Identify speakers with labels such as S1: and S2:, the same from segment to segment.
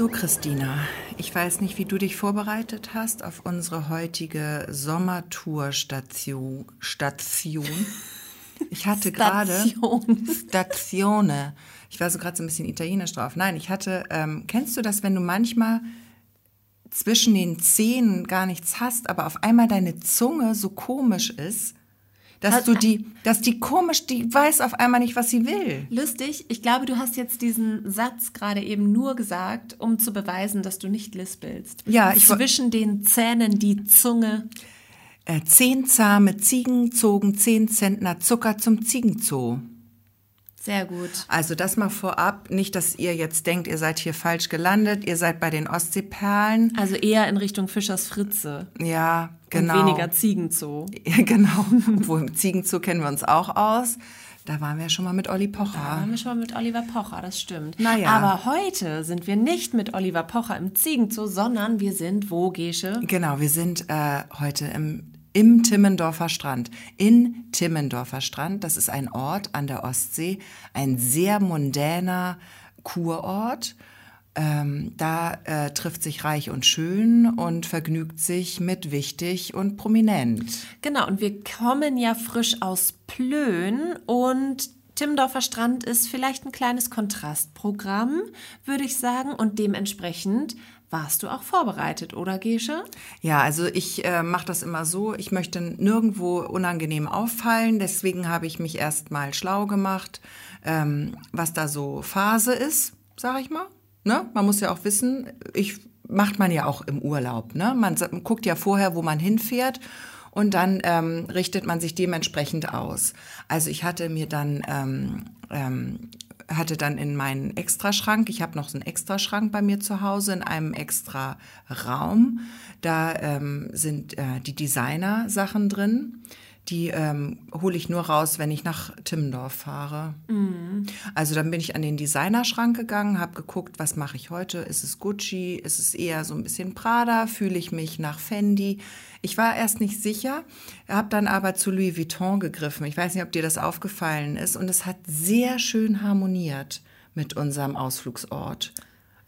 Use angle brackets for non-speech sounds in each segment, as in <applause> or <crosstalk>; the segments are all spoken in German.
S1: So, Christina, ich weiß nicht, wie du dich vorbereitet hast auf unsere heutige Sommertour-Station. Station. Ich hatte <laughs> gerade Statione. Ich war so gerade so ein bisschen italienisch drauf. Nein, ich hatte, ähm, kennst du das, wenn du manchmal zwischen den Zähnen gar nichts hast, aber auf einmal deine Zunge so komisch ist? Dass du die, dass die komisch, die weiß auf einmal nicht, was sie will.
S2: Lustig, ich glaube, du hast jetzt diesen Satz gerade eben nur gesagt, um zu beweisen, dass du nicht lispelst.
S1: Ja, ich
S2: Zwischen den Zähnen die Zunge.
S1: Äh, zehn zahme Ziegen zogen zehn Zentner Zucker zum Ziegenzoo.
S2: Sehr gut.
S1: Also das mal vorab, nicht, dass ihr jetzt denkt, ihr seid hier falsch gelandet, ihr seid bei den Ostseeperlen.
S2: Also eher in Richtung Fischers Fritze.
S1: Ja, genau.
S2: Und weniger Ziegenzoo.
S1: Ja, genau. Obwohl im Ziegenzoo kennen wir uns auch aus. Da waren wir schon mal mit Olli
S2: Da
S1: Pocher.
S2: waren wir schon mal mit Oliver Pocher, das stimmt.
S1: Na ja.
S2: Aber heute sind wir nicht mit Oliver Pocher im Ziegenzoo, sondern wir sind wo, Gesche?
S1: Genau, wir sind äh, heute im, im Timmendorfer Strand. In Timmendorfer Strand, das ist ein Ort an der Ostsee, ein sehr mondäner Kurort. Ähm, da äh, trifft sich Reich und Schön und vergnügt sich mit Wichtig und Prominent.
S2: Genau, und wir kommen ja frisch aus Plön und Timmendorfer Strand ist vielleicht ein kleines Kontrastprogramm, würde ich sagen. Und dementsprechend warst du auch vorbereitet, oder Gesche?
S1: Ja, also ich äh, mache das immer so, ich möchte nirgendwo unangenehm auffallen, deswegen habe ich mich erst mal schlau gemacht, ähm, was da so Phase ist, sage ich mal. Ne? Man muss ja auch wissen, ich macht man ja auch im Urlaub. Ne? Man guckt ja vorher, wo man hinfährt und dann ähm, richtet man sich dementsprechend aus. Also ich hatte mir dann ähm, ähm, hatte dann in meinen Extraschrank, ich habe noch so einen Extraschrank bei mir zu Hause in einem extra Raum. Da ähm, sind äh, die Designer-Sachen drin. Die ähm, hole ich nur raus, wenn ich nach Timmendorf fahre. Also dann bin ich an den Designerschrank gegangen, habe geguckt, was mache ich heute? Ist es Gucci? Ist es eher so ein bisschen Prada? Fühle ich mich nach Fendi? Ich war erst nicht sicher, habe dann aber zu Louis Vuitton gegriffen. Ich weiß nicht, ob dir das aufgefallen ist. Und es hat sehr schön harmoniert mit unserem Ausflugsort.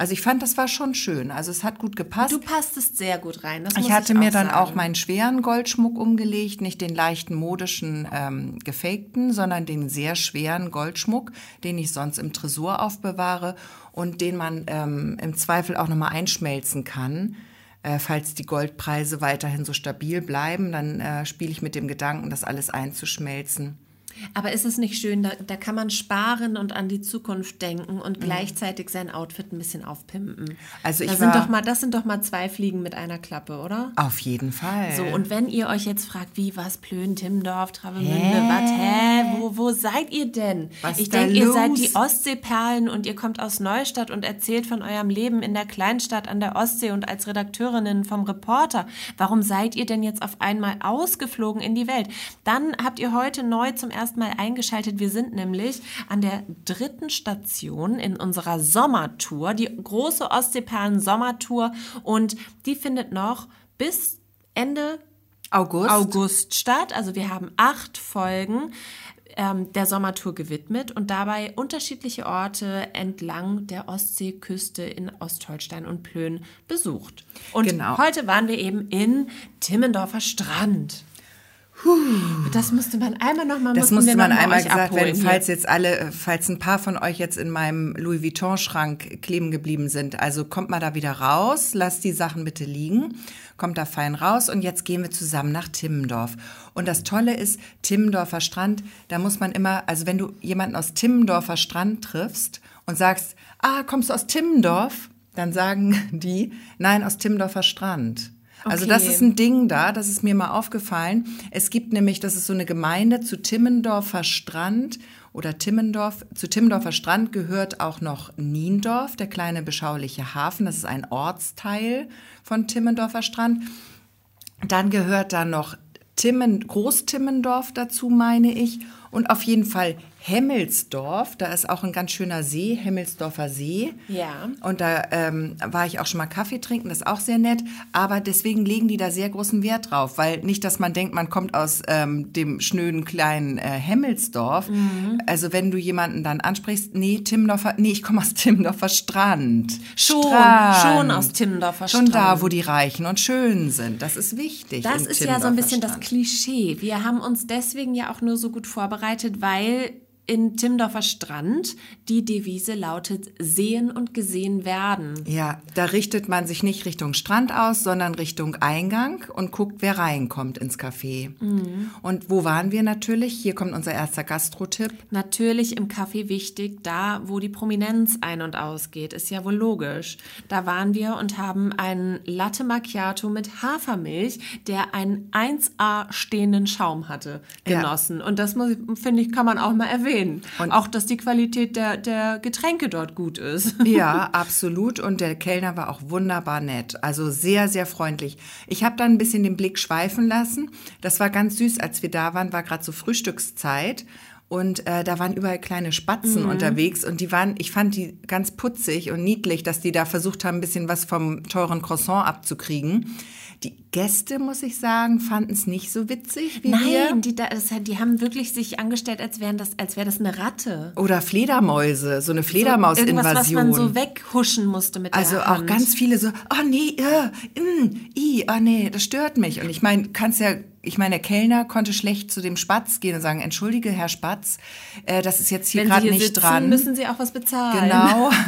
S1: Also ich fand, das war schon schön. Also es hat gut gepasst.
S2: Du passtest sehr gut rein. Das
S1: Ich hatte mir
S2: auch
S1: dann
S2: sagen.
S1: auch meinen schweren Goldschmuck umgelegt, nicht den leichten modischen ähm, gefakten, sondern den sehr schweren Goldschmuck, den ich sonst im Tresor aufbewahre und den man ähm, im Zweifel auch nochmal einschmelzen kann. Äh, falls die Goldpreise weiterhin so stabil bleiben, dann äh, spiele ich mit dem Gedanken, das alles einzuschmelzen.
S2: Aber ist es nicht schön, da, da kann man sparen und an die Zukunft denken und
S1: Mhm.
S2: gleichzeitig sein Outfit ein bisschen aufpimpen.
S1: Also ich
S2: das, sind doch mal, das sind doch mal zwei Fliegen mit einer Klappe, oder?
S1: Auf jeden Fall.
S2: So, und wenn ihr euch jetzt fragt, wie, was, Plön, Timmendorf, Travemünde, was, hä, wo, wo seid ihr denn?
S1: Was
S2: ich
S1: da
S2: denke, ihr seid die Ostseeperlen und ihr kommt aus Neustadt und erzählt von eurem Leben in der Kleinstadt an der Ostsee und als Redakteurinnen vom Reporter. Warum seid ihr denn jetzt auf einmal ausgeflogen in die Welt? Dann habt ihr heute neu zum ersten Mal eingeschaltet. Wir sind nämlich an der dritten Station in unserer Sommertour, die große Ostseeperlen Sommertour und die findet noch bis Ende
S1: August.
S2: August statt. Also wir haben acht Folgen ähm, der Sommertour gewidmet und dabei unterschiedliche Orte entlang der Ostseeküste in Ostholstein und Plön besucht. Und
S1: Genau.
S2: heute waren wir eben in Timmendorfer Strand. Das musste man einmal nochmal
S1: Das musste man einmal gesagt
S2: abholen
S1: werden, falls jetzt alle, äh, falls ein paar von euch jetzt in meinem Louis Vuitton-Schrank kleben geblieben sind. Also kommt mal da wieder raus, lasst die Sachen bitte liegen, kommt da fein raus und jetzt gehen wir zusammen nach Timmendorf. Und das Tolle ist, Timmendorfer Strand, da muss man immer, also wenn du jemanden aus Timmendorfer Strand triffst und sagst, ah, kommst du aus Timmendorf? Dann sagen <laughs> die, nein, aus Timmendorfer Strand. Also das
S2: Okay.
S1: ist ein Ding da, das ist mir mal aufgefallen. Es gibt nämlich, das ist so eine Gemeinde zu Timmendorfer Strand oder Timmendorf. Zu Timmendorfer Strand gehört auch noch Niendorf, der kleine beschauliche Hafen. Das ist ein Ortsteil von Timmendorfer Strand. Dann gehört da noch Timmen, Großtimmendorf dazu, meine ich. Und auf jeden Fall Hemmelsdorf, da ist auch ein ganz schöner See, Hemmelsdorfer See.
S2: Ja.
S1: Und da ähm, war ich auch schon mal Kaffee trinken, das ist auch sehr nett. Aber deswegen legen die da sehr großen Wert drauf, weil nicht, dass man denkt, man kommt aus ähm, dem schnöden kleinen äh, Hemmelsdorf.
S2: Mhm.
S1: Also wenn du jemanden dann ansprichst, nee, Timmendorfer, nee, ich komme aus Timmendorfer Strand.
S2: Schon,
S1: Strand.
S2: schon aus Timmendorfer
S1: Schon
S2: Strand.
S1: da, wo die Reichen und Schönen sind. Das ist wichtig.
S2: Das ist ja so ein bisschen das
S1: Strand.
S2: Klischee. Wir haben uns deswegen ja auch nur so gut vorbereitet, weil in Timmendorfer Strand die Devise lautet sehen und gesehen werden.
S1: Ja, da richtet man sich nicht Richtung Strand aus, sondern Richtung Eingang und guckt, wer reinkommt ins Café.
S2: Mhm.
S1: Und wo waren wir natürlich? Hier kommt unser erster Gastro-Tipp.
S2: Natürlich im Café wichtig, da wo die Prominenz ein- und ausgeht, ist ja wohl logisch. Da waren wir und haben einen Latte Macchiato mit Hafermilch, der einen 1A stehenden Schaum hatte,
S1: Ja.
S2: genossen. Und das muss, finde ich, kann man auch mal erwähnen.
S1: Und-
S2: auch, dass die Qualität der, der Getränke dort gut ist. <laughs>
S1: Ja, absolut. Und der Kellner war auch wunderbar nett. Also sehr, sehr freundlich. Ich habe dann ein bisschen den Blick schweifen lassen. Das war ganz süß, als wir da waren, war gerade so Frühstückszeit. Und äh, da waren überall kleine Spatzen unterwegs und die waren, ich fand die ganz putzig und niedlich, dass die da versucht haben, ein bisschen was vom teuren Croissant abzukriegen. Die Gäste, muss ich sagen, fanden es nicht so witzig wie wir.
S2: Nein, die, da- das, die haben wirklich sich angestellt, als, wären das, als wäre das eine Ratte.
S1: Oder Fledermäuse, so eine
S2: Irgendwas, was
S1: Fledermausinvasion.
S2: man so weghuschen musste mit
S1: Also
S2: der
S1: auch
S2: Hand.
S1: ganz viele so, oh nee, äh, mm, i, oh nee, das stört mich. Und ich meine, kannst ja, ich meine, der Kellner konnte schlecht zu dem Spatz gehen und sagen, entschuldige, Herr Spatz, äh, das ist jetzt hier gerade nicht
S2: sitzen,
S1: dran.
S2: müssen sie auch was bezahlen.
S1: Genau. <laughs>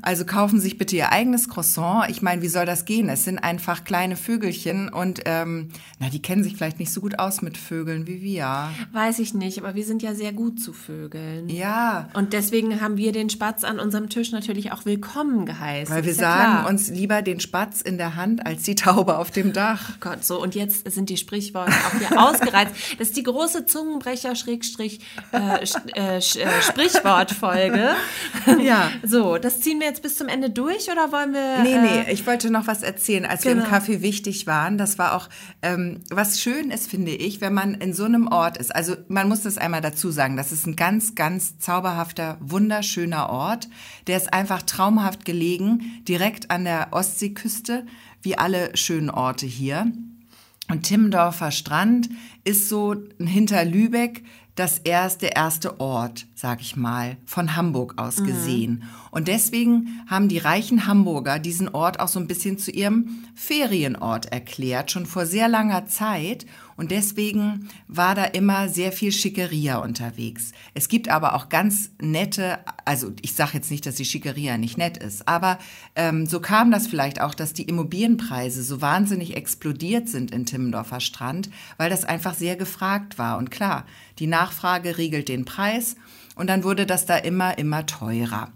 S1: Also kaufen Sie sich bitte Ihr eigenes Croissant. Ich meine, wie soll das gehen? Es sind einfach kleine Vögelchen und ähm, na, die kennen sich vielleicht nicht so gut aus mit Vögeln wie wir.
S2: Weiß ich nicht, aber wir sind ja sehr gut zu Vögeln.
S1: Ja,
S2: Und deswegen haben wir den Spatz an unserem Tisch natürlich auch willkommen geheißen.
S1: weil wir
S2: ja
S1: sagen
S2: klar.
S1: uns lieber den Spatz in der Hand als die Taube auf dem Dach.
S2: Gott, so und jetzt sind die Sprichworte auch hier ausgereizt. Das ist die große Zungenbrecher Schrägstrich äh, äh, äh.
S1: Ja.
S2: So, das ziehen wir jetzt bis zum Ende durch oder wollen wir?
S1: Nee,
S2: äh,
S1: nee, ich wollte noch was erzählen. Als wir
S2: Genau.
S1: im Café wichtig waren, das war auch, ähm, was schön ist, finde ich, wenn man in so einem Ort ist. Also man muss das einmal dazu sagen, das ist ein ganz, ganz zauberhafter, wunderschöner Ort. Der ist einfach traumhaft gelegen, direkt an der Ostseeküste, wie alle schönen Orte hier. Und Timmendorfer Strand ist so hinter Lübeck das erste, erste Ort, sag ich mal, von Hamburg aus gesehen. Und deswegen haben die reichen Hamburger diesen Ort auch so ein bisschen zu ihrem Ferienort erklärt, schon vor sehr langer Zeit. Und deswegen war da immer sehr viel Schickeria unterwegs. Es gibt aber auch ganz nette, also ich sage jetzt nicht, dass die Schickeria nicht nett ist, aber ähm, so kam das vielleicht auch, dass die Immobilienpreise so wahnsinnig explodiert sind in Timmendorfer Strand, weil das einfach sehr gefragt war. Und klar, die Nachfrage regelt den Preis und dann wurde das da immer, immer teurer.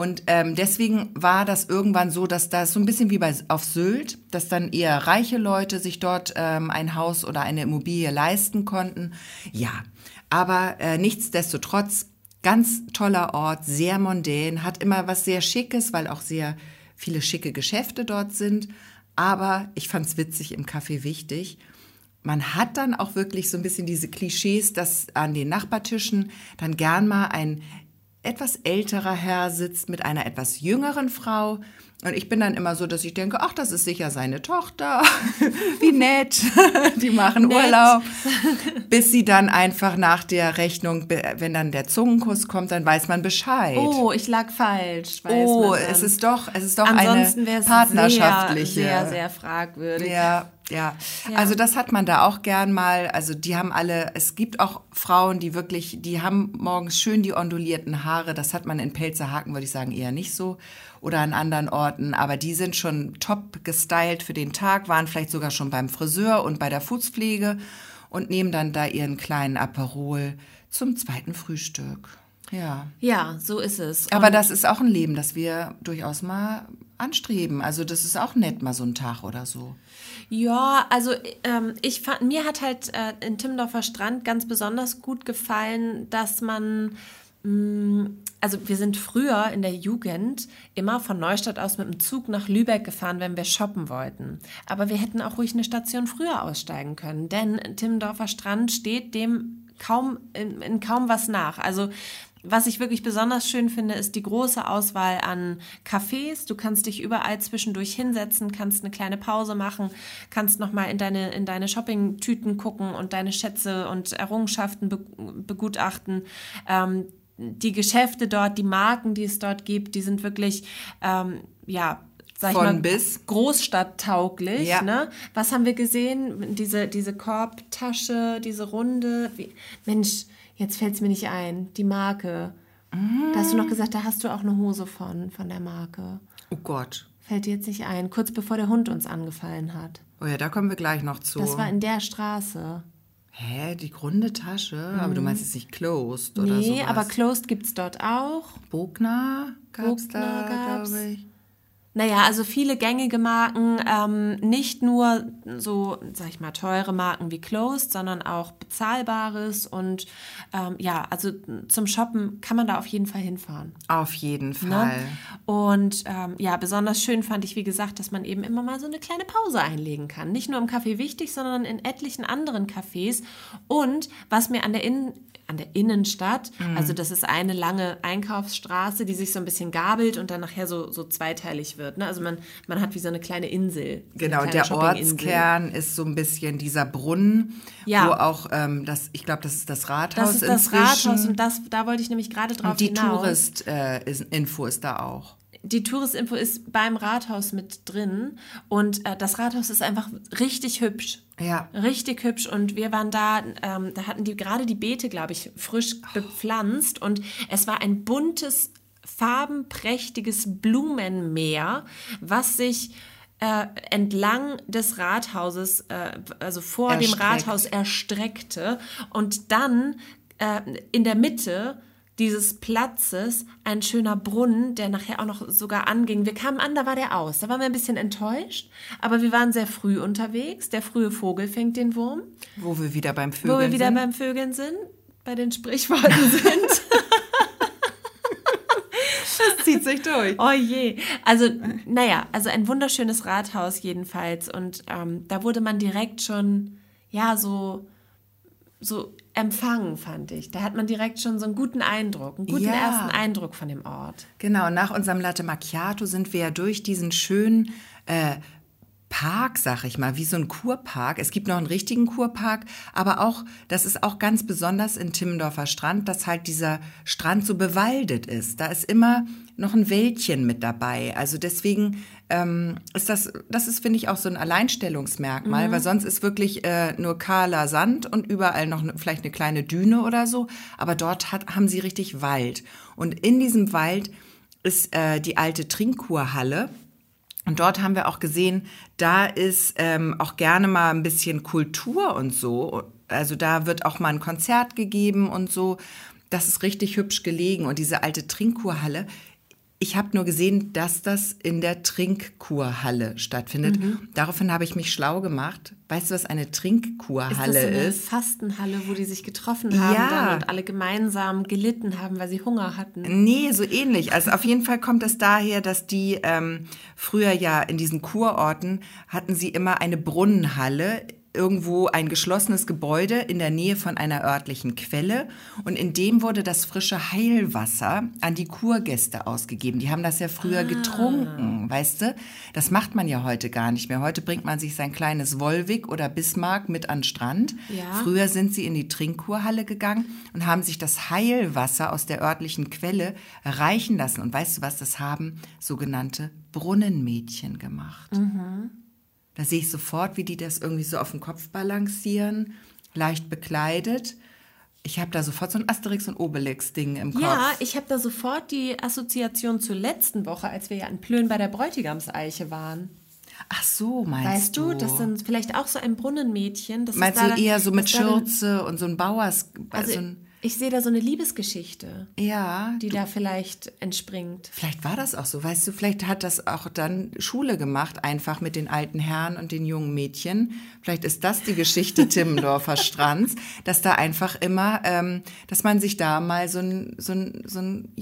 S1: Und ähm, deswegen war das irgendwann so, dass das so ein bisschen wie bei auf Sylt, dass dann eher reiche Leute sich dort ähm, ein Haus oder eine Immobilie leisten konnten. Ja, aber äh, nichtsdestotrotz ganz toller Ort, sehr mondän, hat immer was sehr Schickes, weil auch sehr viele schicke Geschäfte dort sind. Aber ich fand's witzig im Café wichtig. Man hat dann auch wirklich so ein bisschen diese Klischees, dass an den Nachbartischen dann gern mal ein etwas älterer Herr sitzt mit einer etwas jüngeren Frau. Und ich bin dann immer so, dass ich denke, ach, das ist sicher seine Tochter. <laughs> Wie nett. <laughs> Die machen
S2: Nett.
S1: Urlaub. <laughs> Bis sie dann einfach nach der Rechnung, wenn dann der Zungenkuss kommt, dann weiß man Bescheid.
S2: Oh, ich lag falsch.
S1: Oh, es ist doch, es ist doch
S2: Ansonsten
S1: eine
S2: wäre es
S1: partnerschaftliche.
S2: sehr, sehr, sehr fragwürdig.
S1: Ja, ja,
S2: Ja.
S1: Also das hat man da auch gern mal. Also die haben alle, es gibt auch Frauen, die wirklich, die haben morgens schön die ondulierten Haare. Das hat man in Pelzerhaken, würde ich sagen, eher nicht so. Oder an anderen Orten. Aber die sind schon top gestylt für den Tag, waren vielleicht sogar schon beim Friseur und bei der Fußpflege und nehmen dann da ihren kleinen Aperol zum zweiten Frühstück. Ja.
S2: Ja, so ist es.
S1: Aber
S2: Und-
S1: das ist auch ein Leben, das wir durchaus mal anstreben. Also das ist auch nett, mal so ein Tag oder so.
S2: Ja, also ähm, ich fand, mir hat halt äh, in Timmendorfer Strand ganz besonders gut gefallen, dass man also wir sind früher in der Jugend immer von Neustadt aus mit dem Zug nach Lübeck gefahren, wenn wir shoppen wollten. Aber wir hätten auch ruhig eine Station früher aussteigen können, denn Timmendorfer Strand steht dem kaum in, in kaum was nach. Also was ich wirklich besonders schön finde, ist die große Auswahl an Cafés. Du kannst dich überall zwischendurch hinsetzen, kannst eine kleine Pause machen, kannst nochmal in deine, in deine Shopping-Tüten gucken und deine Schätze und Errungenschaften be begutachten. Ähm, die Geschäfte dort, die Marken, die es dort gibt, die sind wirklich, ähm, ja, sag
S1: Von
S2: ich mal,
S1: bis.
S2: großstadttauglich.
S1: Ja.
S2: Ne? Was haben wir gesehen? Diese, diese Korbtasche, diese Runde. Wie, Mensch, jetzt fällt es mir nicht ein. Die Marke. Da hast du noch gesagt, da hast du auch eine Hose von, von der Marke.
S1: Oh Gott.
S2: Fällt dir jetzt nicht ein. Kurz bevor der Hund uns angefallen hat.
S1: Oh ja, da kommen wir gleich noch zu.
S2: Das war in der Straße.
S1: Hä, die grunde Tasche? Aber du meinst jetzt nicht closed oder
S2: Nee,
S1: sowas?
S2: aber Closed gibt es dort auch.
S1: Bogner gab's
S2: Bogner
S1: da, glaube ich.
S2: Naja, also viele gängige Marken, ähm, nicht nur so, sag ich mal, teure Marken wie Closed, sondern auch bezahlbares und ähm, ja, also zum Shoppen kann man da auf jeden Fall hinfahren.
S1: Auf jeden
S2: Ne?
S1: Fall.
S2: Und ähm, ja, besonders schön fand ich, wie gesagt, dass man eben immer mal so eine kleine Pause einlegen kann. Nicht nur im Café wichtig, sondern in etlichen anderen Cafés. Und was mir an der, Innen an der Innenstadt,
S1: Mhm.
S2: also das ist eine lange Einkaufsstraße, die sich so ein bisschen gabelt und dann nachher so, so zweiteilig wird. Ne? Also man, man hat wie so eine kleine Insel.
S1: Genau,
S2: kleine
S1: der. Ortskern ist so ein bisschen dieser Brunnen,
S2: Ja.
S1: wo auch, ähm, das, ich glaube, das ist das Rathaus
S2: Das ist das
S1: inzwischen.
S2: Rathaus und das, da wollte ich nämlich gerade drauf
S1: Und die
S2: hinaus.
S1: Tourist-Info ist da auch.
S2: Die Touristinfo ist beim Rathaus mit drin und äh, das Rathaus ist einfach richtig hübsch.
S1: Ja.
S2: Richtig hübsch und wir waren da, ähm, da hatten die gerade die Beete, glaube ich, frisch bepflanzt und es war ein buntes, farbenprächtiges Blumenmeer, was sich äh, entlang des Rathauses, äh, also vor dem
S1: Erstreckt.
S2: Rathaus erstreckte und dann äh, in der Mitte dieses Platzes ein schöner Brunnen, der nachher auch noch sogar anging. Wir kamen an, da war der aus. Da waren wir ein bisschen enttäuscht, aber wir waren sehr früh unterwegs. Der frühe Vogel fängt den Wurm.
S1: Wo wir wieder beim Vögeln
S2: Wo wir wieder
S1: sind.
S2: beim Vögeln sind, bei den Sprichworten sind. <laughs>
S1: das zieht sich durch.
S2: Oh je. Also, naja, also ein wunderschönes Rathaus jedenfalls. Und ähm, da wurde man direkt schon, ja, so, so empfangen, fand ich. Da hat man direkt schon so einen guten Eindruck, einen guten
S1: Ja.
S2: ersten Eindruck von dem Ort.
S1: Genau, nach unserem Latte Macchiato sind wir ja durch diesen schönen äh, Park, sag ich mal, wie so ein Kurpark. Es gibt noch einen richtigen Kurpark, aber auch, das ist auch ganz besonders in Timmendorfer Strand, dass halt dieser Strand so bewaldet ist. Da ist immer noch ein Wäldchen mit dabei. Also deswegen ähm, ist das, das ist, finde ich, auch so ein Alleinstellungsmerkmal, weil sonst ist wirklich äh, nur kahler Sand und überall noch ne, vielleicht eine kleine Düne oder so. Aber dort hat, haben sie richtig Wald. Und in diesem Wald ist äh, die alte Trinkkurhalle. Und dort haben wir auch gesehen, da ist ähm, auch gerne mal ein bisschen Kultur und so. Also da wird auch mal ein Konzert gegeben und so. Das ist richtig hübsch gelegen. Und diese alte Trinkkurhalle, ich habe nur gesehen, dass das in der Trinkkurhalle stattfindet. Daraufhin habe ich mich schlau gemacht. Weißt du, was eine
S2: Ist
S1: Trinkkurhalle
S2: das so eine
S1: ist?
S2: Fastenhalle, wo die sich getroffen haben
S1: Ja.
S2: und alle gemeinsam gelitten haben, weil sie Hunger hatten?
S1: Nee, so ähnlich. Also auf jeden Fall kommt es daher, dass die ähm, früher ja in diesen Kurorten hatten sie immer eine Brunnenhalle, irgendwo ein geschlossenes Gebäude in der Nähe von einer örtlichen Quelle und in dem wurde das frische Heilwasser an die Kurgäste ausgegeben. Die haben das ja früher getrunken, weißt du? Das macht man ja heute gar nicht mehr. Heute bringt man sich sein kleines Wolwig oder Bismarck mit an den Strand.
S2: Ja.
S1: Früher sind sie in die Trinkkurhalle gegangen und haben sich das Heilwasser aus der örtlichen Quelle reichen lassen. Und weißt du was, das haben sogenannte Brunnenmädchen gemacht. Da sehe ich sofort, wie die das irgendwie so auf dem Kopf balancieren, leicht bekleidet. Ich habe da sofort so ein Asterix- und Obelix-Ding im Kopf.
S2: Ja, ich habe da sofort die Assoziation zur letzten Woche, als wir ja in Plön bei der Bräutigamseiche waren.
S1: Ach so, meinst
S2: Weißt
S1: du?
S2: du, das sind vielleicht auch so ein Brunnenmädchen. Das
S1: Meinst du
S2: dann-
S1: eher so mit Schürze und so ein Bauers...
S2: Also,
S1: so ein,
S2: Ich sehe da so eine Liebesgeschichte,
S1: Ja,
S2: die da vielleicht entspringt.
S1: Vielleicht war das auch so, weißt du, vielleicht hat das auch dann Schule gemacht, einfach mit den alten Herren und den jungen Mädchen. Vielleicht ist das die Geschichte Timmendorfer <laughs> Strands, dass da einfach immer, ähm, dass man sich da mal so ein, so ein, so ein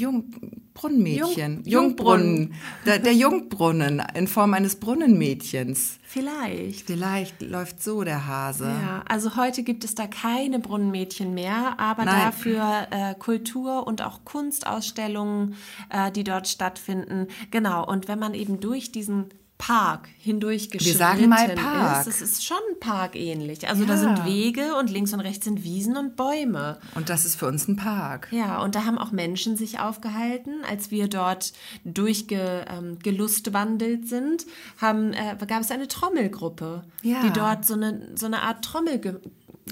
S1: Jungbrunnenmädchen,
S2: Jung-
S1: Jungbrunnen, der, der Jungbrunnen in Form eines Brunnenmädchens.
S2: Vielleicht.
S1: Vielleicht läuft so der Hase.
S2: Ja, also heute gibt es da keine Brunnenmädchen mehr, aber
S1: Nein.
S2: dafür äh, Kultur und auch Kunstausstellungen, äh, die dort stattfinden. Genau, und wenn man eben durch diesen Park hindurchgeschritten
S1: sagen mal Park.
S2: ist, es ist schon parkähnlich. Also da
S1: Ja.
S2: sind Wege und links und rechts sind Wiesen und Bäume.
S1: Und das ist für uns ein Park.
S2: Ja, und da haben auch Menschen sich aufgehalten, als wir dort durchgelustwandelt sind, haben, äh, gab es eine Trommelgruppe,
S1: Ja.
S2: die dort so eine, so eine Art Trommel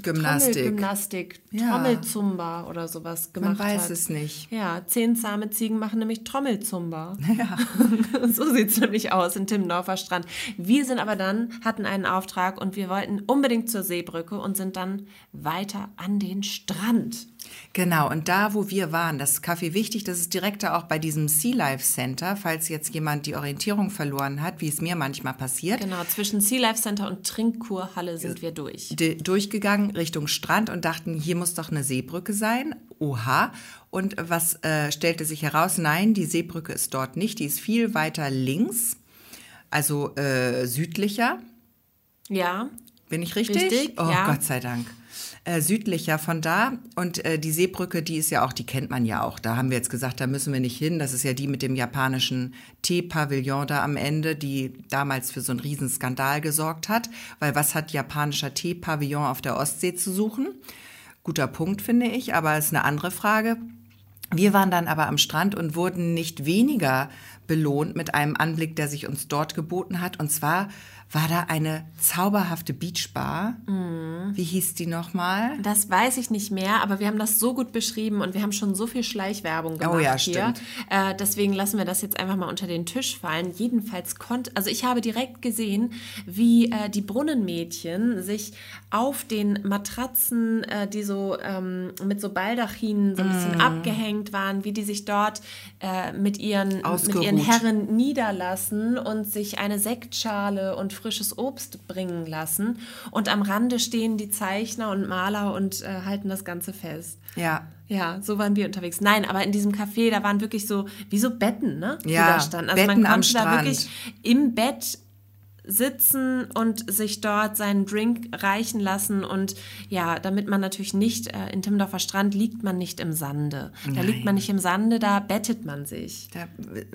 S1: Gymnastik.
S2: Trommelgymnastik,
S1: Ja.
S2: Trommelzumba oder sowas gemacht
S1: Man weiß
S2: hat.
S1: es nicht.
S2: Ja, zehn zahme Ziegen machen nämlich Trommelzumba. Ja. <laughs> so sieht es nämlich aus in Timmendorfer Strand. Wir sind aber dann, hatten einen Auftrag und wir wollten unbedingt zur Seebrücke und sind dann weiter an den Strand.
S1: Genau, und da, wo wir waren, das Café Wichtig, das ist direkt da auch bei diesem Sea Life Center, falls jetzt jemand die Orientierung verloren hat, wie es mir manchmal passiert.
S2: Genau, zwischen Sea Life Center und Trinkkurhalle sind wir durch.
S1: D- durchgegangen Richtung Strand und dachten, hier muss doch eine Seebrücke sein. Oha. Und was äh, stellte sich heraus? Nein, die Seebrücke ist dort nicht. Die ist viel weiter links, also äh, südlicher.
S2: Ja,
S1: Bin ich richtig?
S2: Richtig,
S1: oh,
S2: ja.
S1: Gott sei Dank. Äh, südlicher von da. Und äh, die Seebrücke, die ist ja auch, die kennt man ja auch. Da haben wir jetzt gesagt, da müssen wir nicht hin. Das ist ja die mit dem japanischen Teepavillon da am Ende, die damals für so einen Riesenskandal gesorgt hat. Weil was hat japanischer Teepavillon auf der Ostsee zu suchen? Guter Punkt, finde ich, aber ist eine andere Frage. Wir waren dann aber am Strand und wurden nicht weniger belohnt mit einem Anblick, der sich uns dort geboten hat. Und zwar war da eine zauberhafte Beachbar. Wie hieß die nochmal?
S2: das weiß ich nicht mehr, aber wir haben das so gut beschrieben und wir haben schon so viel Schleichwerbung gemacht
S1: Oh ja,
S2: hier.
S1: stimmt.
S2: Äh, deswegen lassen wir das jetzt einfach mal unter den Tisch fallen. Jedenfalls konnte, also ich habe direkt gesehen, wie äh, die Brunnenmädchen sich auf den Matratzen, äh, die so ähm, mit so Baldachinen so ein
S1: Mm.
S2: bisschen abgehängt waren, wie die sich dort äh, mit ihren mit ihren Herren niederlassen und sich eine Sektschale und frisches Obst bringen lassen. Und am Rande stehen die Zeichner und Maler und äh, halten das Ganze fest.
S1: Ja.
S2: Ja, so waren wir unterwegs. Nein, aber in diesem Café, da waren wirklich so, wie so Betten, ne? Die
S1: Ja,
S2: da standen. Also
S1: Betten
S2: man konnte da wirklich im Bett sitzen und sich dort seinen Drink reichen lassen und ja, damit man natürlich nicht äh, in Timmendorfer Strand liegt man nicht im Sande. Da liegt man nicht im Sande, da bettet man sich.
S1: Da,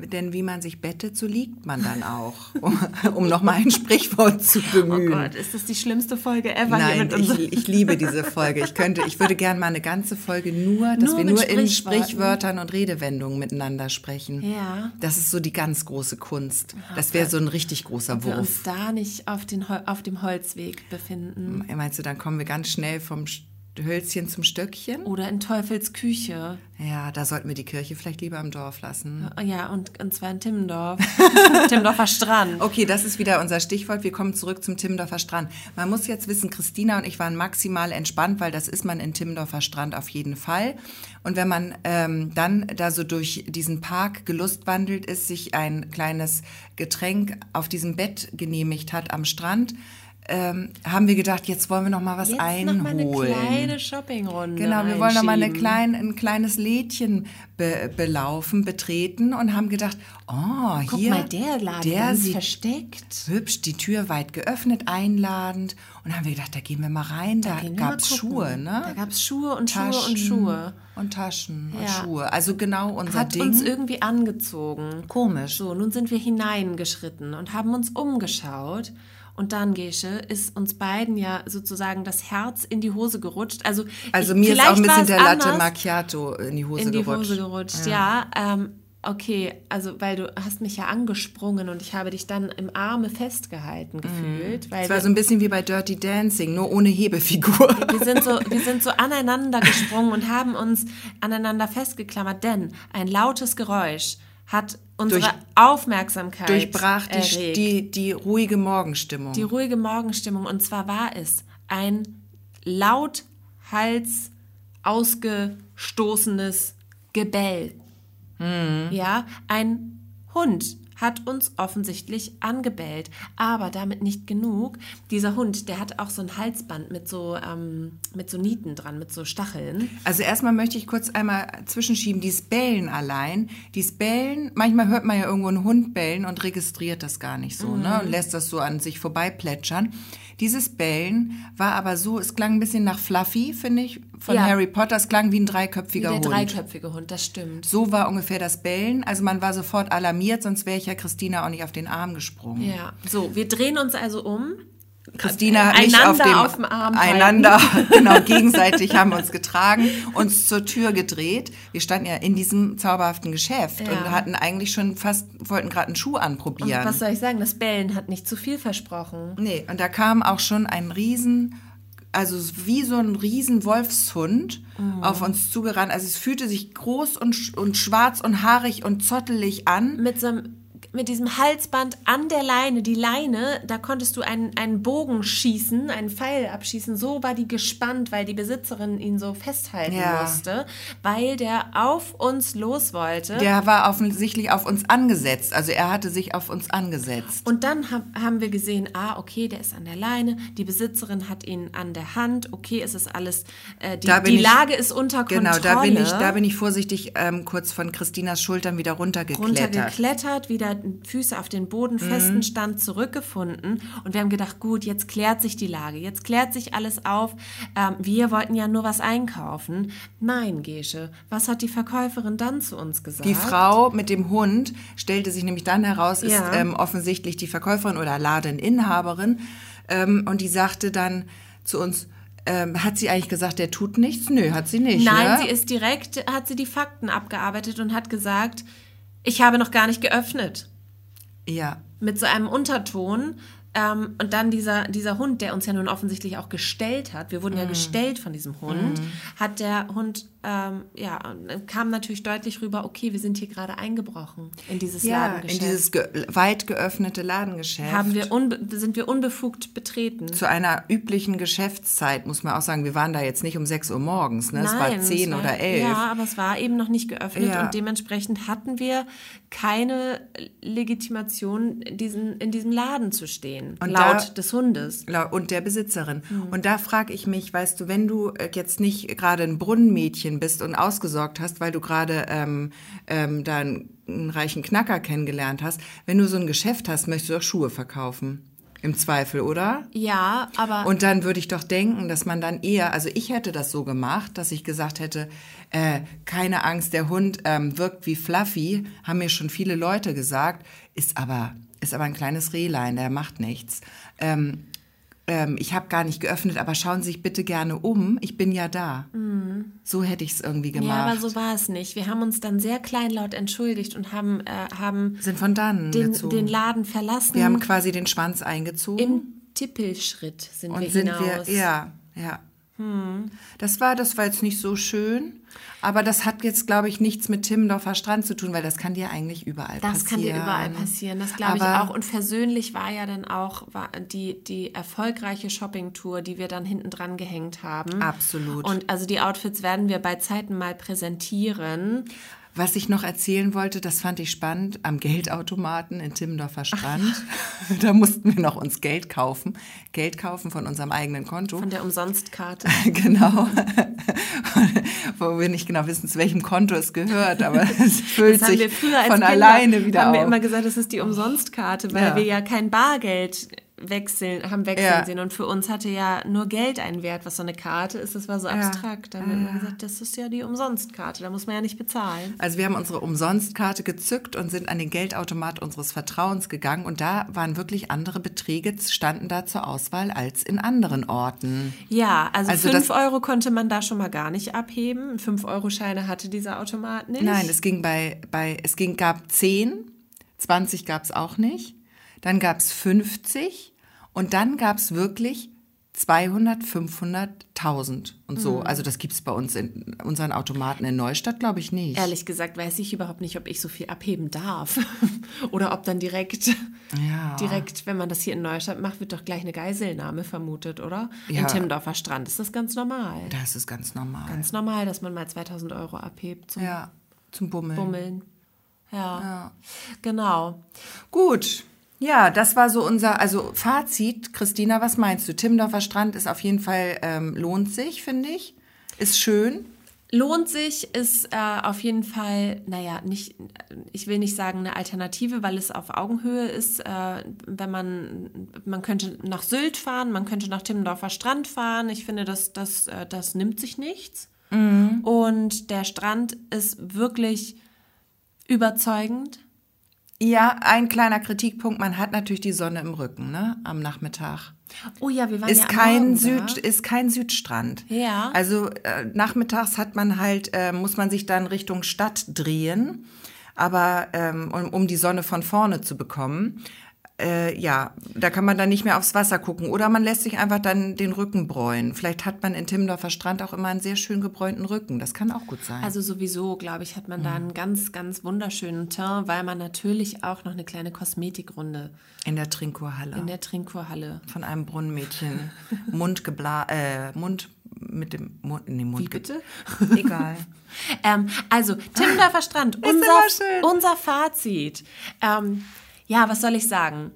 S1: denn wie man sich bettet, so liegt man dann auch. <laughs> Um, um nochmal ein Sprichwort zu
S2: Oh
S1: bemühen.
S2: Gott, ist das die schlimmste Folge ever
S1: Nein, ich, ich liebe diese Folge. Ich könnte, ich würde gerne mal eine ganze Folge nur, dass
S2: Nur
S1: wir nur in. Sprichwörtern und Redewendungen miteinander sprechen.
S2: Ja.
S1: Das ist so die ganz große Kunst. Das wäre so ein richtig großer
S2: wir da nicht auf, den auf dem Holzweg befinden.
S1: Meinst du, dann kommen wir ganz schnell vom Hölzchen zum Stöckchen?
S2: Oder in Teufels Küche.
S1: Ja, da sollten wir die Kirche vielleicht lieber im Dorf lassen.
S2: Ja, und, und zwar in Timmendorf. <laughs> Timmendorfer Strand.
S1: Okay, das ist wieder unser Stichwort. Wir kommen zurück zum Timmendorfer Strand. Man muss jetzt wissen, Christina und ich waren maximal entspannt, weil das ist man in Timmendorfer Strand auf jeden Fall. Und wenn man ähm, dann da so durch diesen Park gelustwandelt ist, sich ein kleines Getränk auf diesem Bett genehmigt hat am Strand, ähm, haben wir gedacht, jetzt wollen wir noch mal was
S2: Jetzt
S1: einholen.
S2: noch mal eine kleine Shoppingrunde
S1: Genau, wir wollen noch mal eine klein, ein kleines Lädchen be, belaufen, betreten und haben gedacht, oh,
S2: Guck
S1: hier,
S2: mal, der Laden
S1: der sieht
S2: versteckt.
S1: hübsch, die Tür weit geöffnet, einladend. Und haben wir gedacht, da gehen wir mal rein. Da, gab's
S2: gucken.
S1: Schuhe,
S2: Da
S1: ne?
S2: gab's Schuhe und Schuhe
S1: Taschen
S2: und Schuhe.
S1: Und Taschen und
S2: Ja.
S1: Schuhe. Also genau unser
S2: Hat
S1: Ding.
S2: uns irgendwie angezogen.
S1: Komisch.
S2: So, nun sind wir hineingeschritten und haben uns umgeschaut. Und dann, Gesche, ist uns beiden ja sozusagen das Herz in die Hose gerutscht. Also,
S1: Also
S2: ich,
S1: mir ist auch ein bisschen der Latte
S2: anders
S1: Macchiato in die Hose
S2: in die
S1: gerutscht.
S2: Hose gerutscht. Ja, ähm, okay, also weil du hast mich ja angesprungen und ich habe dich dann im Arme festgehalten gefühlt. Weil
S1: Es war
S2: wir,
S1: so ein bisschen wie bei Dirty Dancing, nur ohne Hebefigur.
S2: wir, sind so, <laughs> wir sind so aneinander gesprungen und haben uns aneinander festgeklammert, denn ein lautes Geräusch hat unsere
S1: Durch-
S2: Aufmerksamkeit
S1: Durchbrach die,
S2: erregt.
S1: die, die ruhige Morgenstimmung.
S2: die ruhige Morgenstimmung. Und zwar war es ein Lauthals ausgestoßenes Gebell. Ja, ein Hund hat uns offensichtlich angebellt. Aber damit nicht genug. Dieser Hund, der hat auch so ein Halsband mit so, ähm, mit so Nieten dran, mit so Stacheln.
S1: Also erstmal möchte ich kurz einmal zwischenschieben, dieses Bellen allein, dieses Bellen, manchmal hört man ja irgendwo einen Hund bellen und registriert das gar nicht so, ne? Und lässt das so an sich vorbei plätschern. Dieses Bellen war aber so, es klang ein bisschen nach Fluffy, finde ich, von
S2: Ja.
S1: Harry Potter. Es klang wie ein
S2: Wie
S1: dreiköpfiger
S2: der
S1: Hund.
S2: dreiköpfige Hund, das stimmt.
S1: So war ungefähr das Bellen. Also man war sofort alarmiert, sonst wäre ich ja Christina auch nicht auf den Arm gesprungen.
S2: Ja, so, wir drehen uns also um.
S1: Christina hat mich
S2: Einander
S1: auf dem
S2: auf dem Arm
S1: einander <laughs> genau gegenseitig haben uns getragen, uns zur Tür gedreht. Wir standen ja in diesem zauberhaften Geschäft
S2: Ja.
S1: und hatten eigentlich schon fast wollten gerade einen Schuh
S2: Und
S1: anprobieren.
S2: was soll ich sagen, das Bellen hat nicht zu viel versprochen.
S1: nee, und da kam auch schon ein riesen also wie so ein riesen Wolfshund
S2: Mhm.
S1: auf uns zugerannt. Also es fühlte sich groß und, und schwarz und haarig und zottelig an.
S2: Mit so einem mit diesem Halsband an der Leine, die Leine, da konntest du einen, einen Bogen schießen, einen Pfeil abschießen. So war die gespannt, weil die Besitzerin ihn so festhalten
S1: Ja.
S2: musste, weil der auf uns los wollte.
S1: Der war offensichtlich auf uns angesetzt. Also er hatte sich auf uns angesetzt.
S2: Und dann hab, haben wir gesehen, ah, okay, der ist an der Leine, die Besitzerin hat ihn an der Hand, okay, es ist alles, äh, die, die
S1: ich-
S2: Lage ist unter
S1: Genau,
S2: Kontrolle.
S1: da bin ich, da bin ich vorsichtig ähm, kurz von Christinas Schultern wieder runtergeklettert.
S2: runtergeklettert, wieder Füße auf den Boden,
S1: Mhm.
S2: festen Stand zurückgefunden. Und wir haben gedacht, gut, jetzt klärt sich die Lage, jetzt klärt sich alles auf. Ähm, wir wollten ja nur was einkaufen. Nein, Gesche, was hat die Verkäuferin dann zu uns gesagt?
S1: Die Frau mit dem Hund stellte sich nämlich dann heraus, ist
S2: Ja.
S1: ähm, offensichtlich die Verkäuferin oder Ladeninhaberin. Ähm, und die sagte dann zu uns, ähm, hat sie eigentlich gesagt, der tut nichts? Nö, hat sie nicht.
S2: Nein,
S1: ne?
S2: sie ist direkt, hat sie die Fakten abgearbeitet und hat gesagt, ich habe noch gar nicht geöffnet.
S1: Ja.
S2: mit so einem Unterton. Ähm, und dann dieser, dieser Hund, der uns ja nun offensichtlich auch gestellt hat, wir wurden
S1: Mhm.
S2: ja gestellt von diesem Hund, hat der Hund, ähm, ja, kam natürlich deutlich rüber, okay, wir sind hier gerade eingebrochen in dieses
S1: Ja, in
S2: Ladengeschäft.
S1: dieses ge weit geöffnete Ladengeschäft.
S2: haben wir sind wir unbefugt betreten.
S1: zu einer üblichen Geschäftszeit, muss man auch sagen, wir waren da jetzt nicht um 6 Uhr morgens, ne? es war 10
S2: es war-
S1: oder 11.
S2: Ja, aber es war eben noch nicht geöffnet
S1: Ja.
S2: und dementsprechend hatten wir keine Legitimation, diesen, in diesem Laden zu stehen,
S1: Und
S2: laut
S1: da-
S2: des Hundes.
S1: Und der Besitzerin.
S2: Mhm.
S1: Und da frage ich mich, weißt du, wenn du äh, jetzt nicht gerade ein Brunnenmädchen bist und ausgesorgt hast, weil du gerade ähm, ähm, da einen, einen reichen Knacker kennengelernt hast, wenn du so ein Geschäft hast, möchtest du doch Schuhe verkaufen. Im Zweifel, oder?
S2: Ja, aber
S1: Und dann würde ich doch denken, dass man dann eher, also ich hätte das so gemacht, dass ich gesagt hätte, äh, keine Angst, der Hund ähm, wirkt wie Fluffy, haben mir schon viele Leute gesagt, ist aber, ist aber ein kleines Rehlein, der macht nichts. Ähm, ähm, ich habe gar nicht geöffnet, aber schauen Sie sich bitte gerne um, ich bin ja da. So hätte ich es irgendwie gemacht.
S2: Mhm. Ja, aber so war es nicht. Wir haben uns dann sehr kleinlaut entschuldigt und haben, äh, haben
S1: Sind von dann
S2: den, den Laden verlassen.
S1: wir haben quasi den Schwanz eingezogen.
S2: Im Tippelschritt sind wir
S1: Und sind
S2: hinaus.
S1: wir, ja, ja. Das war, das war jetzt nicht so schön, aber das hat jetzt, glaube ich, nichts mit Timmendorfer Strand zu tun, weil das kann dir eigentlich überall
S2: Das
S1: passieren.
S2: kann dir überall passieren, das glaube ich auch. Und versöhnlich war ja dann auch die, die erfolgreiche Shoppingtour, die wir dann hinten dran gehängt haben.
S1: Absolut.
S2: Und also die Outfits werden wir bei Zeiten mal präsentieren.
S1: Was ich noch erzählen wollte, das fand ich spannend, am Geldautomaten in Timmendorfer Strand. <laughs> da mussten wir noch uns Geld kaufen. Geld kaufen von unserem eigenen Konto.
S2: Von der Umsonstkarte. <laughs>
S1: genau. <laughs> Wo wir nicht genau wissen, zu welchem Konto es gehört, aber es füllt
S2: haben
S1: sich von
S2: Kinder,
S1: alleine wieder
S2: haben
S1: auf.
S2: wir immer gesagt, das ist die Umsonstkarte, weil
S1: Ja.
S2: wir ja kein Bargeld wechseln, haben wechseln
S1: Ja.
S2: sehen. Und für uns hatte ja nur Geld einen Wert, was so eine Karte ist. Das war so abstrakt. Da haben wir gesagt, das ist ja die Umsonstkarte, da muss man ja nicht bezahlen.
S1: Also wir haben unsere Umsonstkarte gezückt und sind an den Geldautomat unseres Vertrauens gegangen und da waren wirklich andere Beträge, standen da zur Auswahl als in anderen Orten.
S2: Ja, also,
S1: Also
S2: 5
S1: das-
S2: Euro konnte man da schon mal gar nicht abheben. 5-Euro-Scheine hatte dieser Automat nicht.
S1: Nein, es ging bei, bei es ging, gab 10, 20 gab es auch nicht, dann gab es 50 und dann gab es wirklich 200, 500, 1000 und so. Mhm. Also das gibt es bei uns in unseren Automaten in Neustadt, glaube ich, nicht.
S2: Ehrlich gesagt weiß ich überhaupt nicht, ob ich so viel abheben darf. <laughs> Oder ob dann direkt, ja. direkt, wenn man das hier in Neustadt macht, wird doch gleich eine Geiselnahme vermutet, oder? Ja. Im Timmendorfer Strand ist das ganz normal.
S1: Das ist ganz normal.
S2: Ganz normal, dass man mal 2000 Euro abhebt
S1: zum, ja, zum Bummeln.
S2: Bummeln. Ja. ja. Genau.
S1: Gut. Ja, das war so unser, also Fazit. Christina, was meinst du? Timmendorfer Strand ist auf jeden Fall, ähm, lohnt sich, finde ich. Ist schön.
S2: Lohnt sich, ist äh, auf jeden Fall, naja, nicht, ich will nicht sagen eine Alternative, weil es auf Augenhöhe ist. Äh, wenn man, man könnte nach Sylt fahren, man könnte nach Timmendorfer Strand fahren. Ich finde, das, das, äh, das nimmt sich nichts. Mhm. Und der Strand ist wirklich überzeugend.
S1: Ja, ein kleiner Kritikpunkt, man hat natürlich die Sonne im Rücken, ne, am Nachmittag.
S2: Oh ja, wir waren
S1: ist
S2: ja
S1: kein
S2: Morgen,
S1: Süd, ja? ist kein Südstrand.
S2: Ja.
S1: Also äh, nachmittags hat man halt, äh, muss man sich dann Richtung Stadt drehen, aber ähm, um, um die Sonne von vorne zu bekommen äh, ja, da kann man dann nicht mehr aufs Wasser gucken. Oder man lässt sich einfach dann den Rücken bräunen. Vielleicht hat man in Timmendorfer Strand auch immer einen sehr schön gebräunten Rücken. Das kann auch gut sein.
S2: Also sowieso, glaube ich, hat man mhm. da einen ganz, ganz wunderschönen Teint, weil man natürlich auch noch eine kleine Kosmetikrunde.
S1: In der Trinkkurhalle.
S2: In der Trinkkurhalle.
S1: Von einem Brunnenmädchen. <laughs> Mund gebla äh, Mund mit dem Mund, nee, Mund.
S2: Wie bitte? <laughs>
S1: Egal.
S2: ähm, also, Timmendorfer Strand, unser, unser Fazit. Ähm, ja, was soll ich sagen?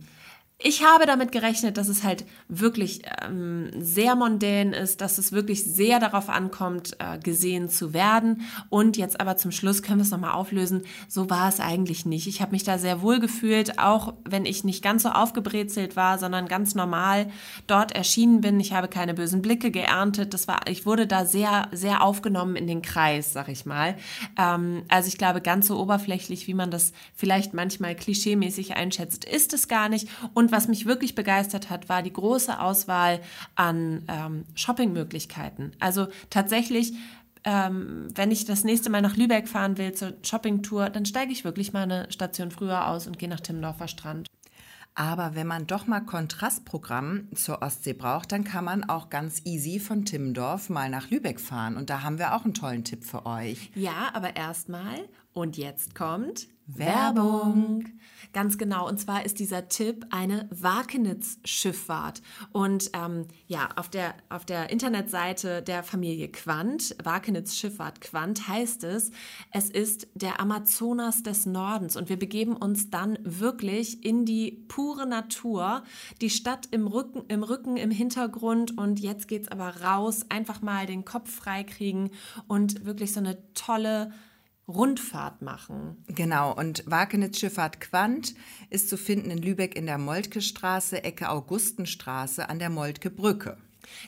S2: Ich habe damit gerechnet, dass es halt wirklich ähm, sehr mondän ist, dass es wirklich sehr darauf ankommt, äh, gesehen zu werden. Und jetzt aber zum Schluss können wir es nochmal auflösen. So war es eigentlich nicht. Ich habe mich da sehr wohl gefühlt, auch wenn ich nicht ganz so aufgebrezelt war, sondern ganz normal dort erschienen bin. Ich habe keine bösen Blicke geerntet. Das war, ich wurde da sehr, sehr aufgenommen in den Kreis, sag ich mal. Ähm, also ich glaube, ganz so oberflächlich, wie man das vielleicht manchmal klischeemäßig einschätzt, ist es gar nicht. Und und was mich wirklich begeistert hat, war die große Auswahl an ähm, Shoppingmöglichkeiten. Also tatsächlich ähm, wenn ich das nächste Mal nach Lübeck fahren will zur Shoppingtour, dann steige ich wirklich mal eine Station früher aus und gehe nach Timmendorfer Strand.
S1: Aber wenn man doch mal Kontrastprogramm zur Ostsee braucht, dann kann man auch ganz easy von Timmendorf mal nach Lübeck fahren. Und da haben wir auch einen tollen Tipp für euch.
S2: Ja, aber erstmal, und jetzt kommt Werbung. Ganz genau. Und zwar ist dieser Tipp eine Wakenitz-Schifffahrt. Und ähm, ja, auf der, auf der Internetseite der Familie Quant, Wakenitz-Schifffahrt Quant, heißt es, es ist der Amazonas des Nordens. Und wir begeben uns dann wirklich in die pure Natur, die Stadt im Rücken, im Rücken, im Hintergrund. Und jetzt geht es aber raus, einfach mal den Kopf freikriegen und wirklich so eine tolle Rundfahrt machen.
S1: Genau, und Wakenitz Schifffahrt Quant ist zu finden in Lübeck in der Moltke Straße, Ecke Augustenstraße an der Moltke Brücke.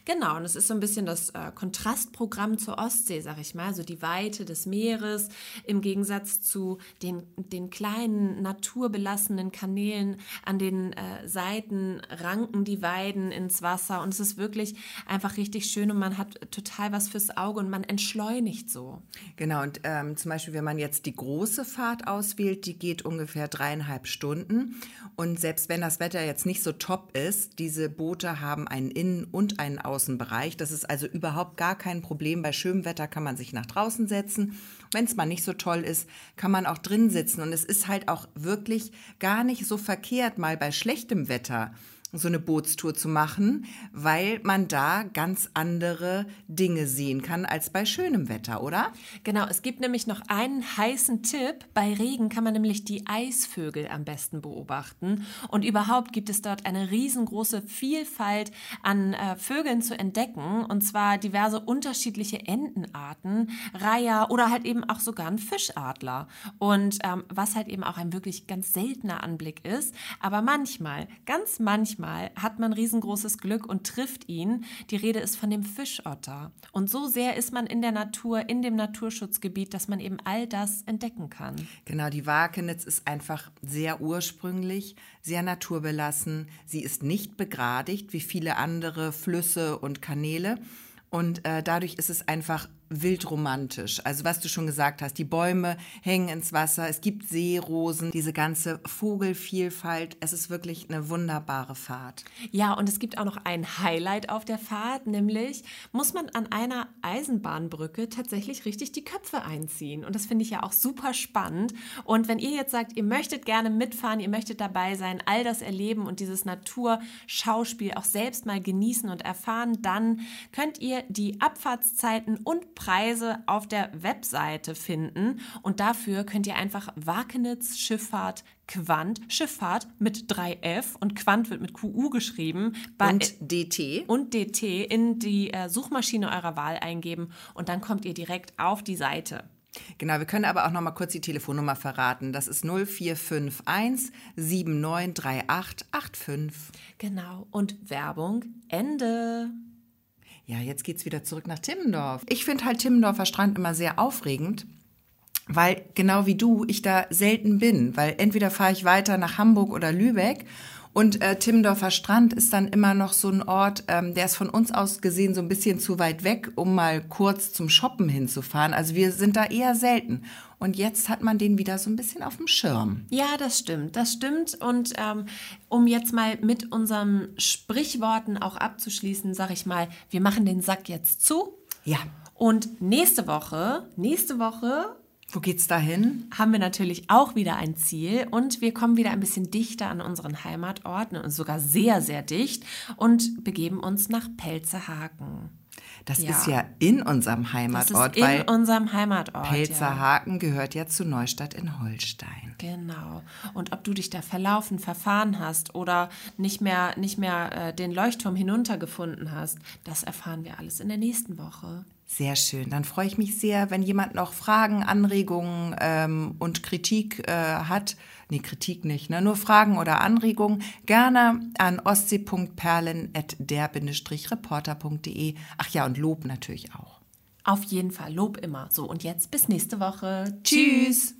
S2: Genau, und es ist so ein bisschen das äh, Kontrastprogramm zur Ostsee, sag ich mal, so die Weite des Meeres im Gegensatz zu den, den kleinen naturbelassenen Kanälen an den äh, Seiten ranken die Weiden ins Wasser und es ist wirklich einfach richtig schön und man hat total was fürs Auge und man entschleunigt so.
S1: Genau, und ähm, zum Beispiel, wenn man jetzt die große Fahrt auswählt, die geht ungefähr dreieinhalb Stunden und selbst wenn das Wetter jetzt nicht so top ist, diese Boote haben einen Innen- und einen einen Außenbereich. Das ist also überhaupt gar kein Problem. Bei schönem Wetter kann man sich nach draußen setzen. Wenn es mal nicht so toll ist, kann man auch drin sitzen. Und es ist halt auch wirklich gar nicht so verkehrt, mal bei schlechtem Wetter so eine Bootstour zu machen, weil man da ganz andere Dinge sehen kann als bei schönem Wetter, oder?
S2: Genau, es gibt nämlich noch einen heißen Tipp. Bei Regen kann man nämlich die Eisvögel am besten beobachten. Und überhaupt gibt es dort eine riesengroße Vielfalt an äh, Vögeln zu entdecken. Und zwar diverse unterschiedliche Entenarten, Reiher oder halt eben auch sogar ein Fischadler. Und ähm, was halt eben auch ein wirklich ganz seltener Anblick ist. Aber manchmal, ganz manchmal, manchmal hat man riesengroßes Glück und trifft ihn. Die Rede ist von dem Fischotter. Und so sehr ist man in der Natur, in dem Naturschutzgebiet, dass man eben all das entdecken kann.
S1: Genau, die Wakenitz ist einfach sehr ursprünglich, sehr naturbelassen. Sie ist nicht begradigt wie viele andere Flüsse und Kanäle. Und äh, dadurch ist es einfach wildromantisch. Also was du schon gesagt hast, die Bäume hängen ins Wasser, es gibt Seerosen, diese ganze Vogelvielfalt. Es ist wirklich eine wunderbare Fahrt.
S2: Ja, und es gibt auch noch ein Highlight auf der Fahrt, nämlich muss man an einer Eisenbahnbrücke tatsächlich richtig die Köpfe einziehen. Und das finde ich ja auch super spannend. Und wenn ihr jetzt sagt, ihr möchtet gerne mitfahren, ihr möchtet dabei sein, all das erleben und dieses Naturschauspiel auch selbst mal genießen und erfahren, dann könnt ihr die Abfahrtszeiten und Preise auf der Webseite finden. Und dafür könnt ihr einfach Wakenitz Schifffahrt Quant Schifffahrt mit 3F und Quant wird mit QU geschrieben.
S1: Und DT.
S2: Und DT in die äh, Suchmaschine eurer Wahl eingeben und dann kommt ihr direkt auf die Seite.
S1: Genau, wir können aber auch noch mal kurz die Telefonnummer verraten. Das ist 0451 793885.
S2: Genau, und Werbung Ende.
S1: Ja, jetzt geht's wieder zurück nach Timmendorf. Ich finde halt Timmendorfer Strand immer sehr aufregend, weil genau wie du, ich da selten bin, weil entweder fahre ich weiter nach Hamburg oder Lübeck und äh, Timmendorfer Strand ist dann immer noch so ein Ort, ähm, der ist von uns aus gesehen so ein bisschen zu weit weg, um mal kurz zum Shoppen hinzufahren. Also wir sind da eher selten. Und jetzt hat man den wieder so ein bisschen auf dem Schirm.
S2: Ja, das stimmt, das stimmt. Und ähm, um jetzt mal mit unseren Sprichworten auch abzuschließen, sage ich mal, wir machen den Sack jetzt zu.
S1: Ja.
S2: Und nächste Woche, nächste Woche
S1: wo geht's dahin?
S2: Haben wir natürlich auch wieder ein Ziel und wir kommen wieder ein bisschen dichter an unseren Heimatorten und sogar sehr, sehr dicht und begeben uns nach Pelzerhaken.
S1: Das ja. ist ja in unserem Heimatort.
S2: Das ist in unserem Heimatort.
S1: Pelzerhaken ja. gehört ja zu Neustadt in Holstein.
S2: Genau. Und ob du dich da verlaufen, verfahren hast oder nicht mehr, nicht mehr äh, den Leuchtturm hinuntergefunden hast, das erfahren wir alles in der nächsten Woche.
S1: Sehr schön. Dann freue ich mich sehr, wenn jemand noch Fragen, Anregungen ähm, und Kritik äh, hat. Nee, Kritik nicht, ne? nur Fragen oder Anregungen. Gerne an ostsee.perlen.der-reporter.de. Ach ja, und Lob natürlich auch.
S2: Auf jeden Fall, Lob immer. So, und jetzt bis nächste Woche.
S1: Tschüss.